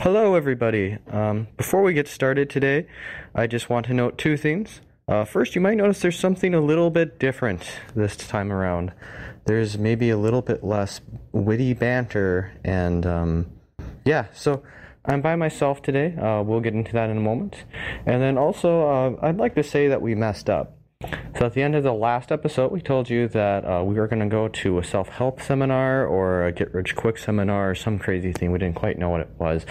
Hello, everybody. Um, before we get started today, I just want to note two things. Uh, first, you might notice there's something a little bit different this time around. There's maybe a little bit less witty banter, and um, yeah, so I'm by myself today. Uh, we'll get into that in a moment. And then also, uh, I'd like to say that we messed up. So at the end of the last episode, we told you that uh, we were going to go to a self-help seminar or a get-rich-quick seminar or some crazy thing. We didn't quite know what it was.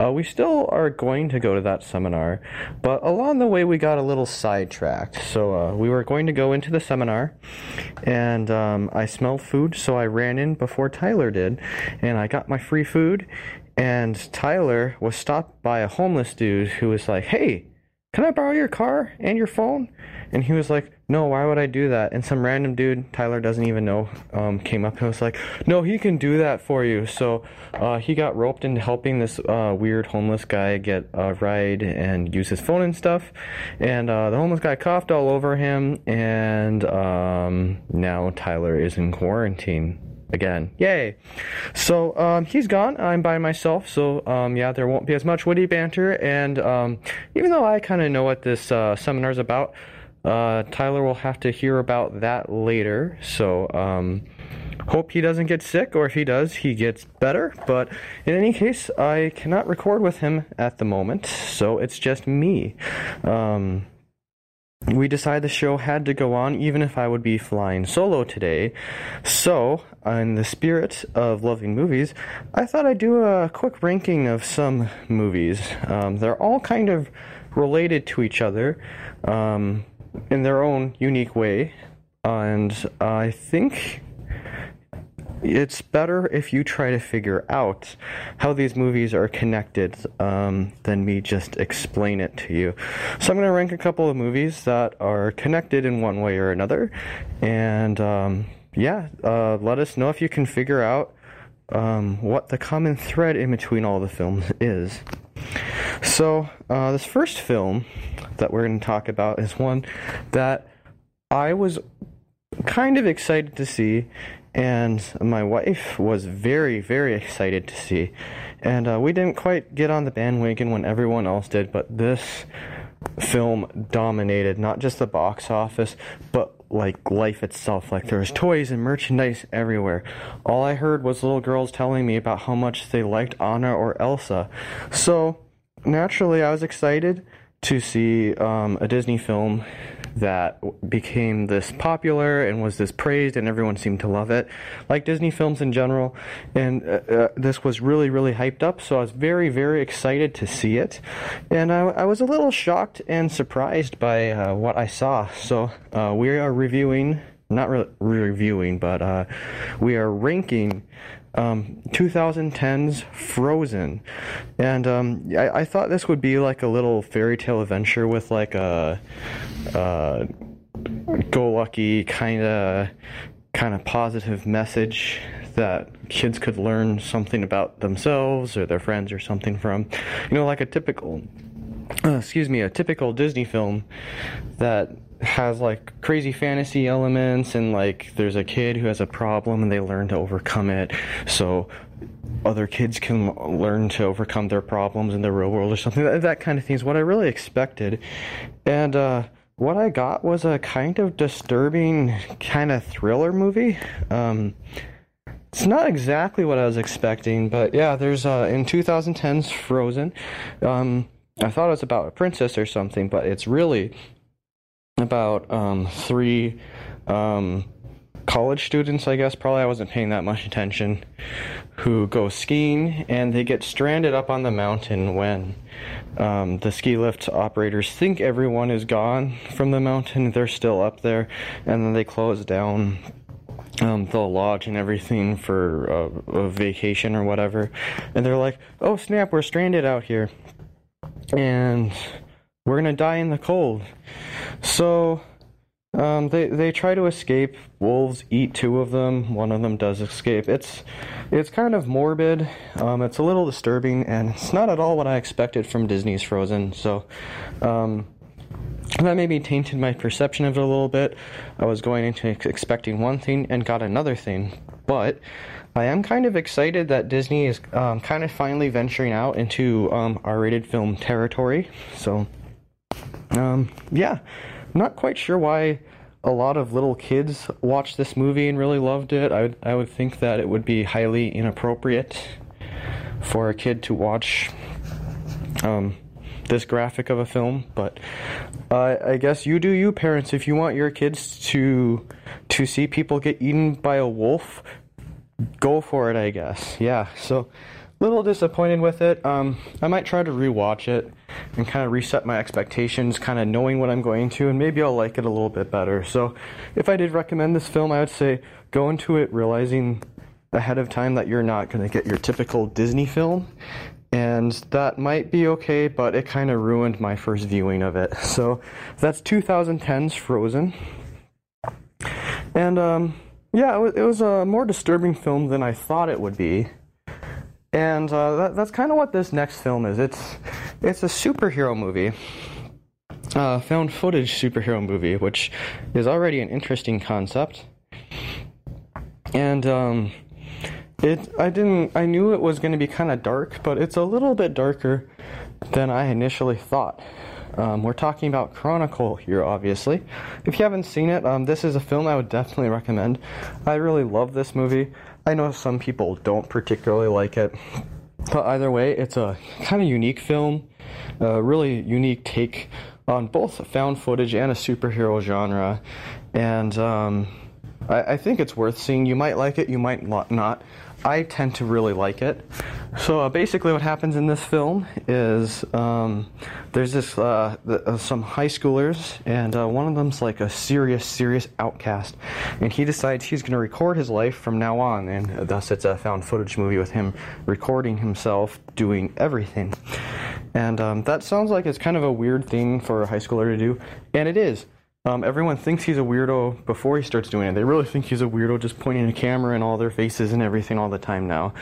Uh, we still are going to go to that seminar, but along the way we got a little sidetracked. So uh, we were going to go into the seminar, and um, I smelled food, so I ran in before Tyler did, and I got my free food. And Tyler was stopped by a homeless dude who was like, "Hey." Can I borrow your car and your phone? And he was like, no, why would I do that? And some random dude, Tyler doesn't even know, um, came up and was like, no, he can do that for you. So uh, he got roped into helping this uh, weird homeless guy get a ride and use his phone and stuff. And uh, the homeless guy coughed all over him, and um, now Tyler is in quarantine again. Yay! So um, he's gone. I'm by myself. So um, yeah, there won't be as much witty banter. And um, even though I kind of know what this uh, seminar is about, uh, Tyler will have to hear about that later. So um, hope he doesn't get sick, or if he does, he gets better. But in any case, I cannot record with him at the moment, so it's just me. We decided the show had to go on even if I would be flying solo today. So, in the spirit of loving movies, I thought I'd do a quick ranking of some movies. Um, they're all kind of related to each other um, in their own unique way. And I think it's better if you try to figure out how these movies are connected um, than me just explain it to you. So I'm going to rank a couple of movies that are connected in one way or another, and um, yeah, uh, let us know if you can figure out um, what the common thread in between all the films is. So uh, this first film that we're going to talk about is one that I was kind of excited to see and my wife was very, very excited to see. And uh, we didn't quite get on the bandwagon when everyone else did, but this film dominated not just the box office, but like life itself. Like there was toys and merchandise everywhere. All I heard was little girls telling me about how much they liked Anna or Elsa. So naturally, I was excited to see um, a Disney film that became this popular and was this praised and everyone seemed to love it like disney films in general. And uh, uh, this was really really hyped up so i was very very excited to see it. And i, I was a little shocked and surprised by uh, what i saw. So uh, we are reviewing not re- reviewing but uh, we are ranking um, 2010's Frozen, and um, I, I, thought this would be like a little fairy tale adventure with like a, a go lucky kind of kind of positive message that kids could learn something about themselves or their friends or something from, you know, like a typical, uh, excuse me, a typical Disney film that has like crazy fantasy elements and like there's a kid who has a problem and they learn to overcome it. So other kids can learn to overcome their problems in the real world or something that, that kind of thing is what i really expected. And uh, what i got was a kind of disturbing kind of thriller movie. Um, it's not exactly what i was expecting but yeah there's uh, in 2010's frozen um, I thought it was about a princess or something, but it's really about um, three um, college students, I guess. Probably I wasn't paying that much attention, who go skiing and they get stranded up on the mountain when um, the ski lift operators think everyone is gone from the mountain. They're still up there, and then they close down um, the lodge and everything for a, a, vacation or whatever. And they're like, oh snap, we're stranded out here. And we're gonna die in the cold. So um, they they try to escape. Wolves eat two of them. One of them does escape. It's it's kind of morbid. Um, it's a little disturbing, and it's not at all what I expected from Disney's Frozen. So. Um, that maybe tainted my perception of it a little bit. I was going into expecting one thing and got another thing, but I am kind of excited that Disney is um, kind of finally venturing out into um, R-rated film territory. So, um, yeah, not quite sure why a lot of little kids watched this movie and really loved it. I would, I would think that it would be highly inappropriate for a kid to watch um, this graphic of a film. But uh, I guess you do you, parents. If you want your kids to to see people get eaten by a wolf, go for it. I guess. Yeah. So little disappointed with it. Um, I might try to rewatch it and kind of reset my expectations, kind of knowing what I'm going to, and maybe I'll like it a little bit better. So, if I did recommend this film, I would say go into it realizing ahead of time that you're not going to get your typical Disney film. And that might be okay, but it kind of ruined my first viewing of it. So that's 2010's Frozen. And um, yeah, it was, it was a more disturbing film than I thought it would be and uh, that, that's kind of what this next film is. It's it's a superhero movie, uh, found footage superhero movie, which is already an interesting concept. And um, it I didn't I knew it was going to be kind of dark, but it's a little bit darker than I initially thought. Um, we're talking about Chronicle here, obviously. If you haven't seen it, um, this is a film I would definitely recommend. I really love this movie. I know some people don't particularly like it, but either way, it's a kind of unique film, a really unique take on both found footage and a superhero genre, and um, I, I think it's worth seeing. You might like it, you might not. I tend to really like it. So uh, basically, what happens in this film is um, there's this uh, uh, some high schoolers, and uh, one of them's like a serious, serious outcast, and he decides he's going to record his life from now on, and thus it's a found footage movie with him recording himself doing everything. And um, that sounds like it's kind of a weird thing for a high schooler to do, and it is. Um, everyone thinks he's a weirdo before he starts doing it. They really think he's a weirdo just pointing a camera in all their faces and everything all the time now.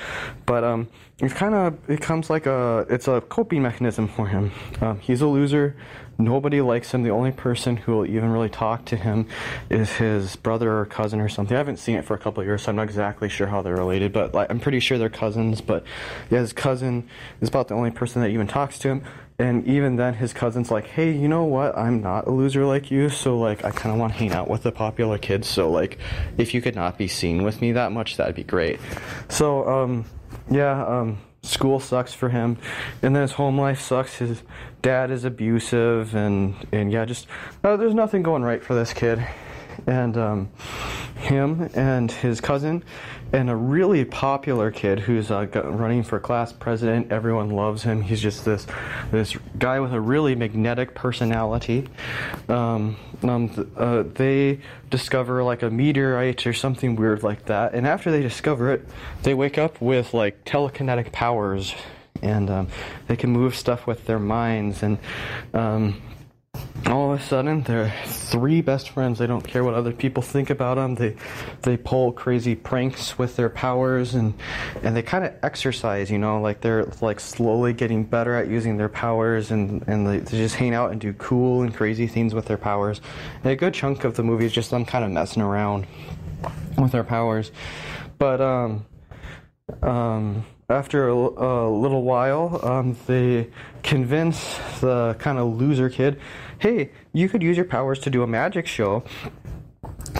But um, it's kind of it comes like a it's a coping mechanism for him. Um, he's a loser. Nobody likes him. The only person who will even really talk to him is his brother or cousin or something. I haven't seen it for a couple years, so I'm not exactly sure how they're related, but like, I'm pretty sure they're cousins. But yeah, his cousin is about the only person that even talks to him and even then his cousin's like hey you know what i'm not a loser like you so like i kind of want to hang out with the popular kids so like if you could not be seen with me that much that'd be great so um yeah um school sucks for him and then his home life sucks his dad is abusive and and yeah just uh, there's nothing going right for this kid. And um him and his cousin and a really popular kid who's uh, running for class president. Everyone loves him. He's just this this guy with a really magnetic personality. Um, um, uh, they discover like a meteorite or something weird like that, and after they discover it, they wake up with like telekinetic powers, and um, they can move stuff with their minds and um, all of a sudden they're three best friends. They don't care what other people think about them they they pull crazy pranks with their powers and and they kind of exercise you know like they're like slowly getting better at using their powers and and they, they just hang out and do cool and crazy things with their powers. And a good chunk of the movie is just them kind of messing around with their powers. But um um after a, a little while, um, they convince the kind of loser kid hey, you could use your powers to do a magic show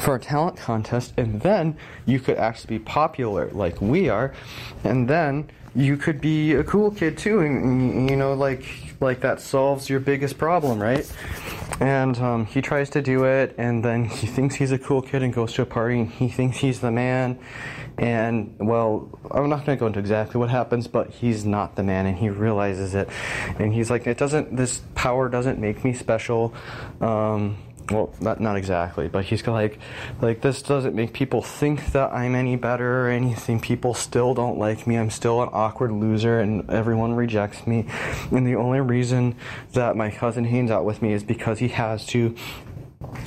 for a talent contest, and then you could actually be popular like we are, and then you could be a cool kid too, and you know, like like that solves your biggest problem, right? And um, he tries to do it, and then he thinks he's a cool kid and goes to a party, and he thinks he's the man. And well, I'm not going to go into exactly what happens, but he's not the man, and he realizes it. And he's like, "It doesn't. This power doesn't make me special." Um, well not not exactly but he's like like this doesn't make people think that i'm any better or anything. People still don't like me. I'm still an awkward loser and everyone rejects me. And the only reason that my cousin hangs out with me is because he has to.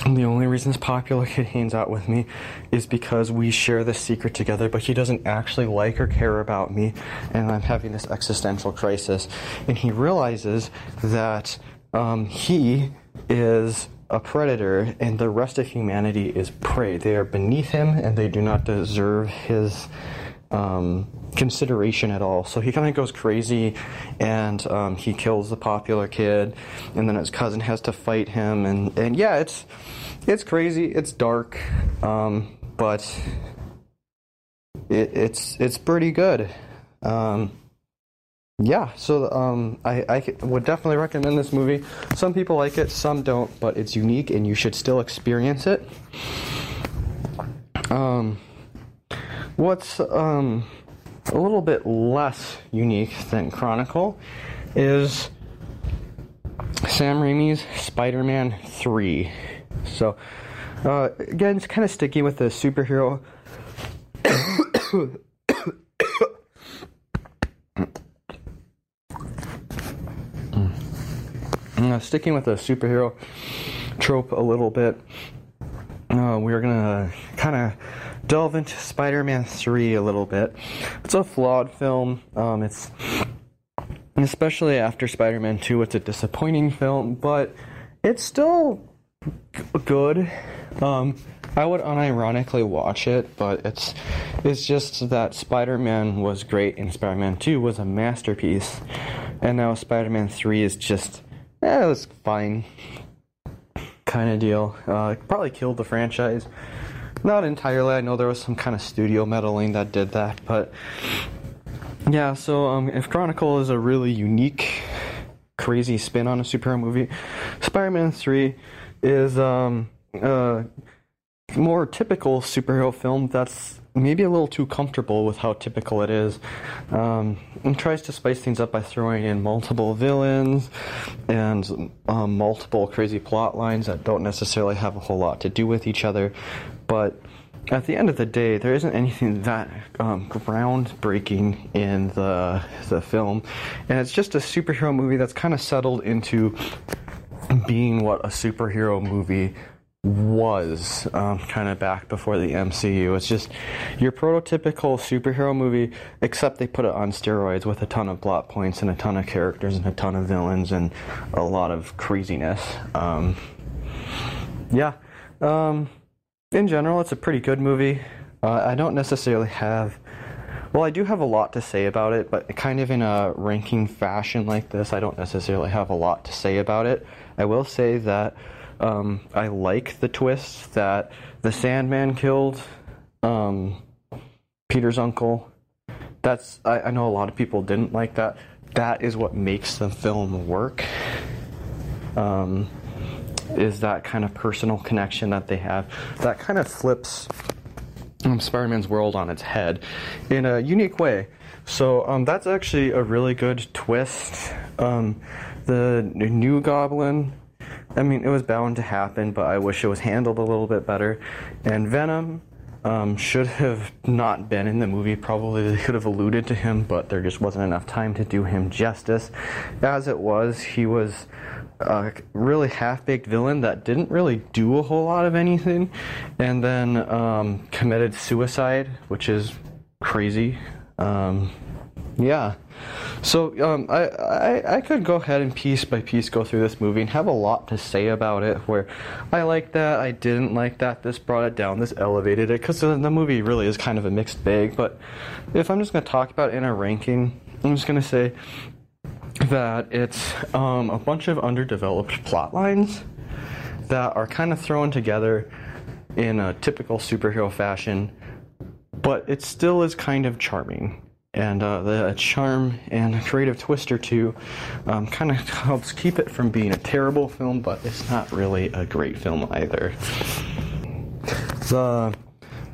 And the only reason this popular kid hangs out with me is because we share this secret together, but he doesn't actually like or care about me, and I'm having this existential crisis. And he realizes that um, he is a predator and the rest of humanity is prey. They are beneath him and they do not deserve his um, consideration at all. So he kind of goes crazy, and um, he kills the popular kid, and then his cousin has to fight him, and and yeah, it's it's crazy, it's dark, um, but it, it's it's pretty good. Um, yeah, so um, I, I would definitely recommend this movie. Some people like it, some don't, but it's unique and you should still experience it. Um, what's um, a little bit less unique than Chronicle is Sam Raimi's Spider Man 3. So, uh, again, it's kind of sticky with the superhero. Uh, sticking with the superhero trope a little bit, uh, we're gonna kind of delve into Spider-Man 3 a little bit. It's a flawed film. Um, it's especially after Spider-Man 2, it's a disappointing film, but it's still g- good. Um, I would unironically watch it, but it's it's just that Spider-Man was great and Spider-Man 2 was a masterpiece, and now Spider-Man 3 is just yeah, it was fine kind of deal. Uh, probably killed the franchise. Not entirely. I know there was some kind of studio meddling that did that, but yeah. So um, if Chronicle is a really unique, crazy spin on a superhero movie, Spider-Man Three is um, a more typical superhero film that's maybe a little too comfortable with how typical it is, um, and tries to spice things up by throwing in multiple villains and um, multiple crazy plot lines that don't necessarily have a whole lot to do with each other. But at the end of the day, there isn't anything that um, groundbreaking in the the film, and it's just a superhero movie that's kind of settled into being what a superhero movie was um, kind of back before the MCU. It's just your prototypical superhero movie, except they put it on steroids with a ton of plot points and a ton of characters and a ton of villains and a lot of craziness. Um, yeah. Um, in general, it's a pretty good movie. Uh, I don't necessarily have. Well, I do have a lot to say about it, but kind of in a ranking fashion like this, I don't necessarily have a lot to say about it. I will say that um, I like the twist that the Sandman killed um, Peter's uncle. That's I, I know a lot of people didn't like that. That is what makes the film work. Um, is that kind of personal connection that they have that kind of flips um, Spider-Man's world on its head in a unique way. So um, that's actually a really good twist. Um, the new Goblin I mean, it was bound to happen, but I wish it was handled a little bit better. And Venom um, should have not been in the movie. Probably they could have alluded to him, but there just wasn't enough time to do him justice. As it was, he was a really half-baked villain that didn't really do a whole lot of anything, and then um, committed suicide, which is crazy. Um, yeah. So um, I, I, I could go ahead and piece by piece go through this movie and have a lot to say about it. Where I like that, I didn't like that. This brought it down. This elevated it because the, the movie really is kind of a mixed bag. But if I'm just going to talk about it in a ranking, I'm just going to say that it's um, a bunch of underdeveloped plot lines that are kind of thrown together in a typical superhero fashion, but it still is kind of charming and uh, the charm and creative twist or two um, kind of helps keep it from being a terrible film, but it's not really a great film either. The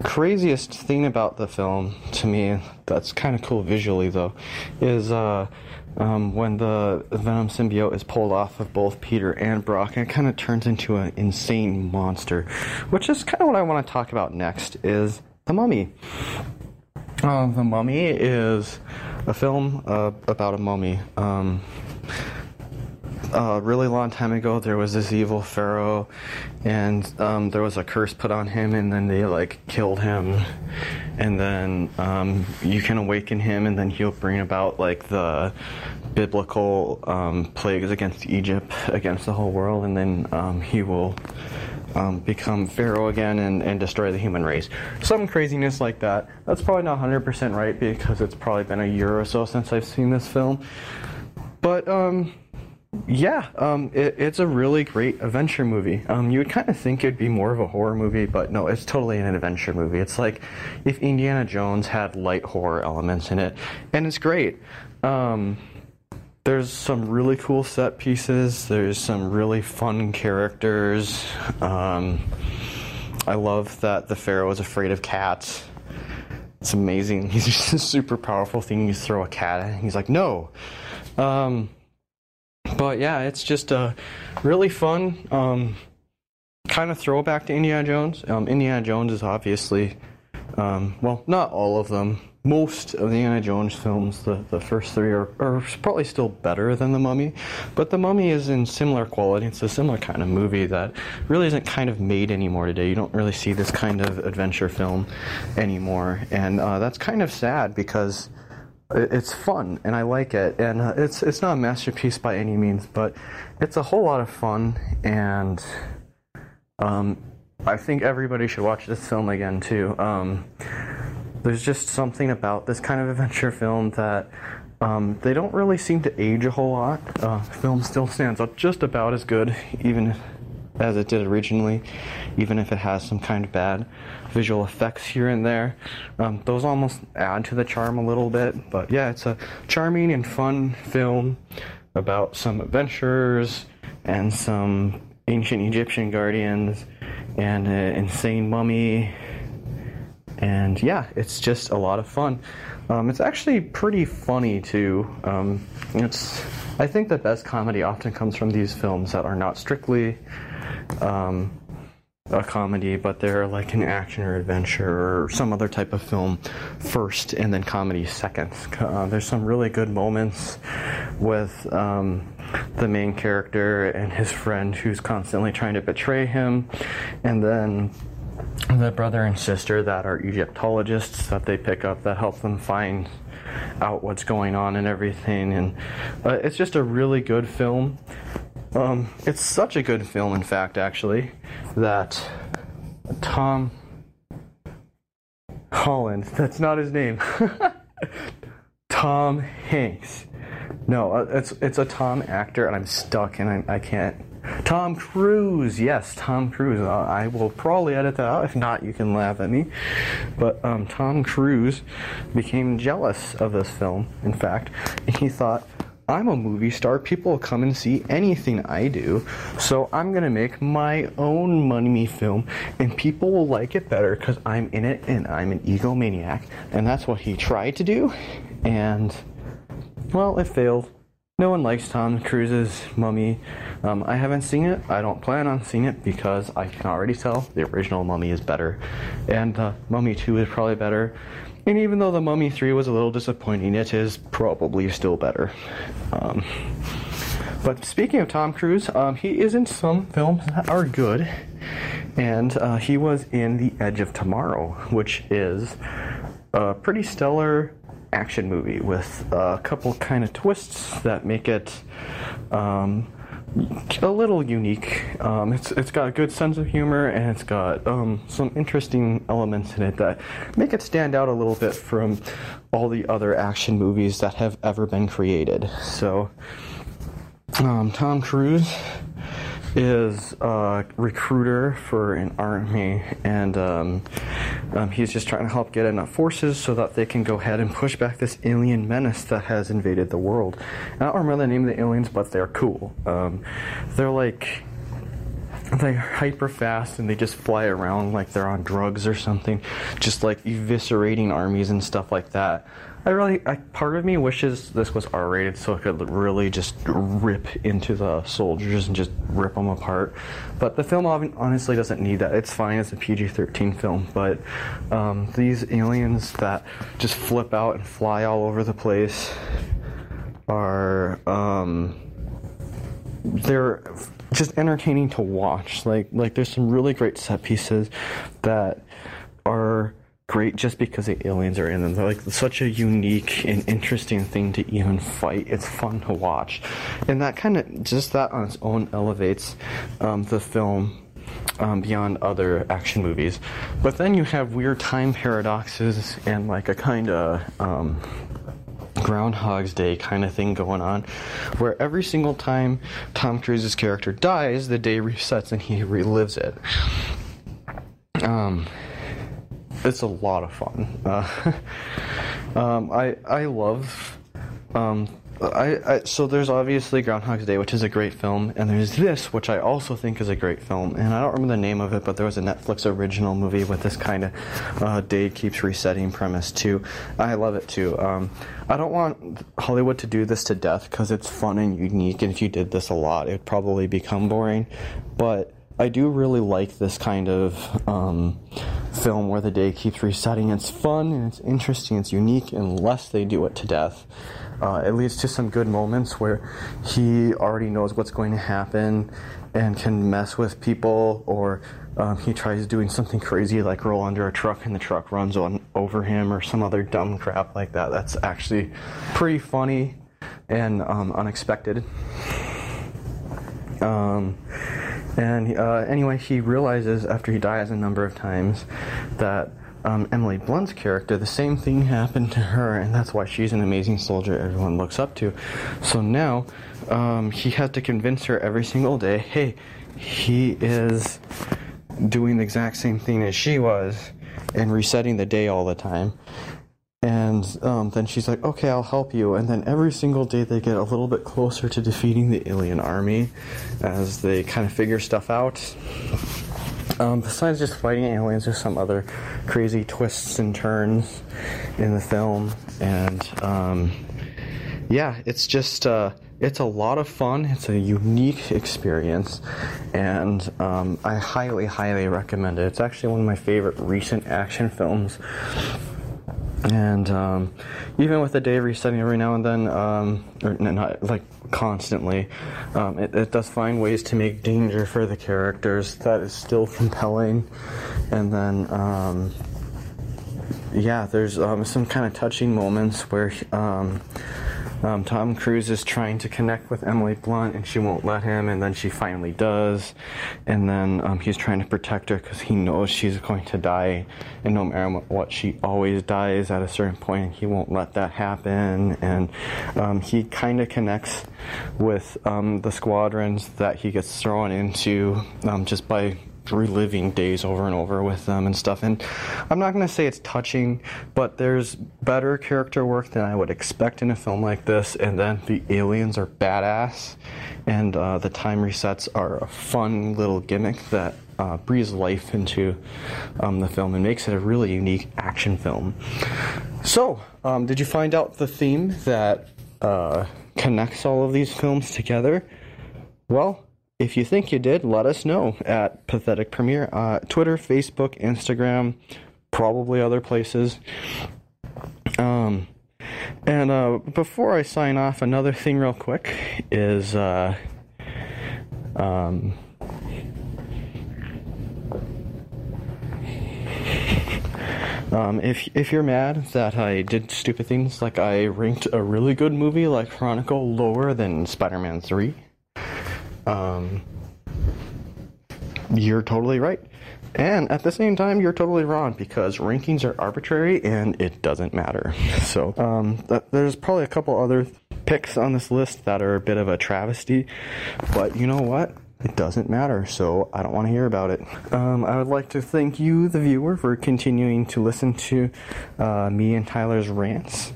craziest thing about the film, to me, that's kind of cool visually though, is uh, um, when the Venom symbiote is pulled off of both Peter and Brock, and it kind of turns into an insane monster, which is kind of what I want to talk about next. Is the Mummy. Uh, the Mummy is a film uh, about a mummy. Um, a really long time ago, there was this evil pharaoh, and um, there was a curse put on him, and then they like killed him, and then um, you can awaken him, and then he'll bring about like the biblical um, plagues against Egypt, against the whole world, and then um, he will um, become Pharaoh again and, and destroy the human race. Some craziness like that. That's probably not 100% right because it's probably been a year or so since I've seen this film. But, um, yeah, um, it, it's a really great adventure movie. Um, you would kind of think it'd be more of a horror movie, but no, it's totally an adventure movie. It's like if Indiana Jones had light horror elements in it, and it's great. Um, there's some really cool set pieces. There's some really fun characters. Um, I love that the Pharaoh is afraid of cats. It's amazing. He's just a super powerful thing. You throw a cat at, he's like, no. Um, but yeah, it's just a really fun um, kind of throwback to Indiana Jones. Um, Indiana Jones is obviously, um, well, not all of them. Most of the Indiana Jones films, the, the first three, are, are probably still better than The Mummy, but The Mummy is in similar quality. It's a similar kind of movie that really isn't kind of made anymore today. You don't really see this kind of adventure film anymore, and uh, that's kind of sad because it's fun and I like it, and uh, it's it's not a masterpiece by any means, but it's a whole lot of fun, and um, I think everybody should watch this film again too. Um, there's just something about this kind of adventure film that um, they don't really seem to age a whole lot. Uh, film still stands up just about as good, even as it did originally, even if it has some kind of bad visual effects here and there. Um, those almost add to the charm a little bit, but yeah, it's a charming and fun film about some adventurers and some ancient Egyptian guardians and an insane mummy. And yeah, it's just a lot of fun. Um, it's actually pretty funny too. Um, it's I think the best comedy often comes from these films that are not strictly um, a comedy, but they're like an action or adventure or some other type of film first, and then comedy second. Uh, there's some really good moments with um, the main character and his friend who's constantly trying to betray him, and then the brother and sister that are Egyptologists that they pick up that help them find out what's going on and everything. And uh, it's just a really good film. Um, it's such a good film, in fact, actually, that Tom Holland, that's not his name, Tom Hanks. No, uh, it's it's a Tom actor, and I'm stuck, and I, I can't. Tom Cruise, yes, Tom Cruise. Uh, I will probably edit that out. If not, you can laugh at me. But um, Tom Cruise became jealous of this film. In fact, he thought, I'm a movie star. People will come and see anything I do. So I'm going to make my own Mummy film, and people will like it better because I'm in it and I'm an egomaniac. And that's what he tried to do. And, well, it failed. No one likes Tom Cruise's Mummy. Um, I haven't seen it. I don't plan on seeing it because I can already tell the original Mummy is better. And uh, Mummy 2 is probably better. And even though The Mummy 3 was a little disappointing, it is probably still better. Um, but speaking of Tom Cruise, um, he is in some films that are good. And uh, he was in The Edge of Tomorrow, which is a pretty stellar action movie with a couple kind of twists that make it um, a little unique. Um, it's it's got a good sense of humor and it's got um, some interesting elements in it that make it stand out a little bit from all the other action movies that have ever been created. So, um, Tom Cruise is a recruiter for an army, and um, um, he's just trying to help get enough forces so that they can go ahead and push back this alien menace that has invaded the world. I don't remember the name of the aliens, but they're cool. Um, they're like they're hyper fast and they just fly around like they're on drugs or something, just like eviscerating armies and stuff like that. I really, I, part of me wishes this was R rated so it could really just rip into the soldiers and just rip them apart. But the film honestly doesn't need that. It's fine as a PG 13 film, but um, these aliens that just flip out and fly all over the place are. Um, they're just entertaining to watch. Like like there's some really great set pieces that are great just because the aliens are in them. They're like such a unique and interesting thing to even fight. It's fun to watch, and that kind of just that on its own elevates um, the film um, beyond other action movies. But then you have weird time paradoxes and like a kind of um, Groundhog's Day kind of thing going on, where every single time Tom Cruise's character dies, the day resets and he relives it. Um, it's a lot of fun. Uh, um, I I love um, I, I, so there's obviously Groundhog's Day, which is a great film, and there's this, which I also think is a great film, and I don't remember the name of it, but there was a Netflix original movie with this kind of uh, day keeps resetting premise too. I love it too. Um, I don't want Hollywood to do this to death because it's fun and unique, and if you did this a lot, it'd probably become boring. But I do really like this kind of um, film where the day keeps resetting. It's fun and it's interesting, it's unique, unless they do it to death. Uh, it leads to some good moments where he already knows what's going to happen and can mess with people, or um, he tries doing something crazy like roll under a truck and the truck runs on over him, or some other dumb crap like that. That's actually pretty funny and um, unexpected. Um, and uh, anyway, he realizes after he dies a number of times that um, Emily Blunt's character, the same thing happened to her, and that's why she's an amazing soldier everyone looks up to. So now um, he has to convince her every single day hey, he is doing the exact same thing as she was and resetting the day all the time. And um, then she's like, okay, I'll help you. And then every single day they get a little bit closer to defeating the alien army as they kind of figure stuff out. Um, besides just fighting aliens, there's some other crazy twists and turns in the film, and um, yeah, it's just uh, it's a lot of fun. It's a unique experience, and um, I highly, highly recommend it. It's actually one of my favorite recent action films and um, even with the day resetting every now and then, um, or not like constantly, um, it, it, does find ways to make danger for the characters that is still compelling. And then, um, yeah, there's um, some kind of touching moments where um, Tom Cruise is trying to connect with Emily Blunt and she won't let him, and then she finally does. And then um, he's trying to protect her because he knows she's going to die, and no matter what, she always dies at a certain point, and he won't let that happen. And um, he kind of connects with um, the squadrons that he gets thrown into um, just by reliving days over and over with them and stuff. And I'm not going to say it's touching, but there's better character work than I would expect in a film like this. And then the aliens are badass, and uh, the time resets are a fun little gimmick that uh, breathes life into um, the film and makes it a really unique action film. So, um, did you find out the theme that uh, connects all of these films together? Well, if you think you did, let us know at Pathetic Premiere. Uh, Twitter, Facebook, Instagram, probably other places. Um, and uh, before I sign off, another thing, real quick, is uh, um, um, if if you're mad that I did stupid things, like I ranked a really good movie like Chronicle lower than Spider-Man Three um, you're totally right. And at the same time, you're totally wrong because rankings are arbitrary and it doesn't matter. So um, th- there's probably a couple other picks on this list that are a bit of a travesty, but you know what? It doesn't matter, so I don't want to hear about it. Um, I would like to thank you, the viewer, for continuing to listen to uh, me and Tyler's rants.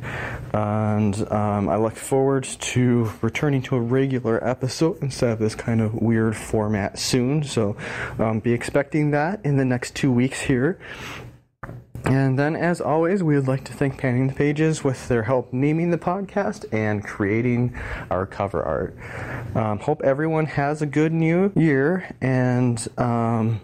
And um, I look forward to returning to a regular episode instead of this kind of weird format soon. So um, be expecting that in the next two weeks here. And then, as always, we would like to thank Panning the Pages with their help naming the podcast and creating our cover art. Um, hope everyone has a good new year, and um,